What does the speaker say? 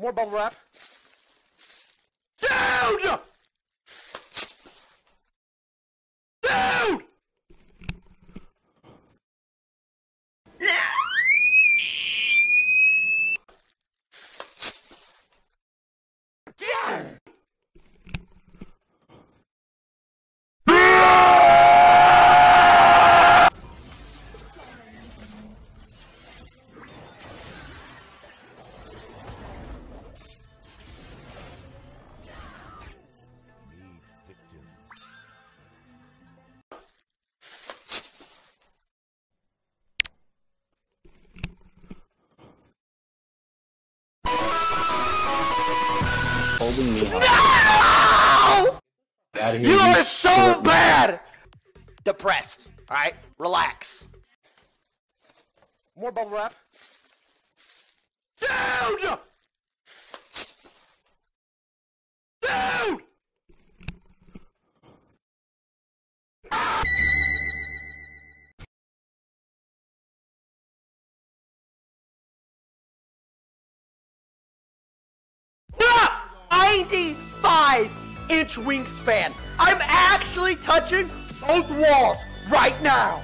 More bubble wrap. Dude! Holding me No! out of here. You are so bad! Depressed. Alright? Relax. More bubble wrap. Dude! 95 inch wingspan. I'm actually touching both walls right now.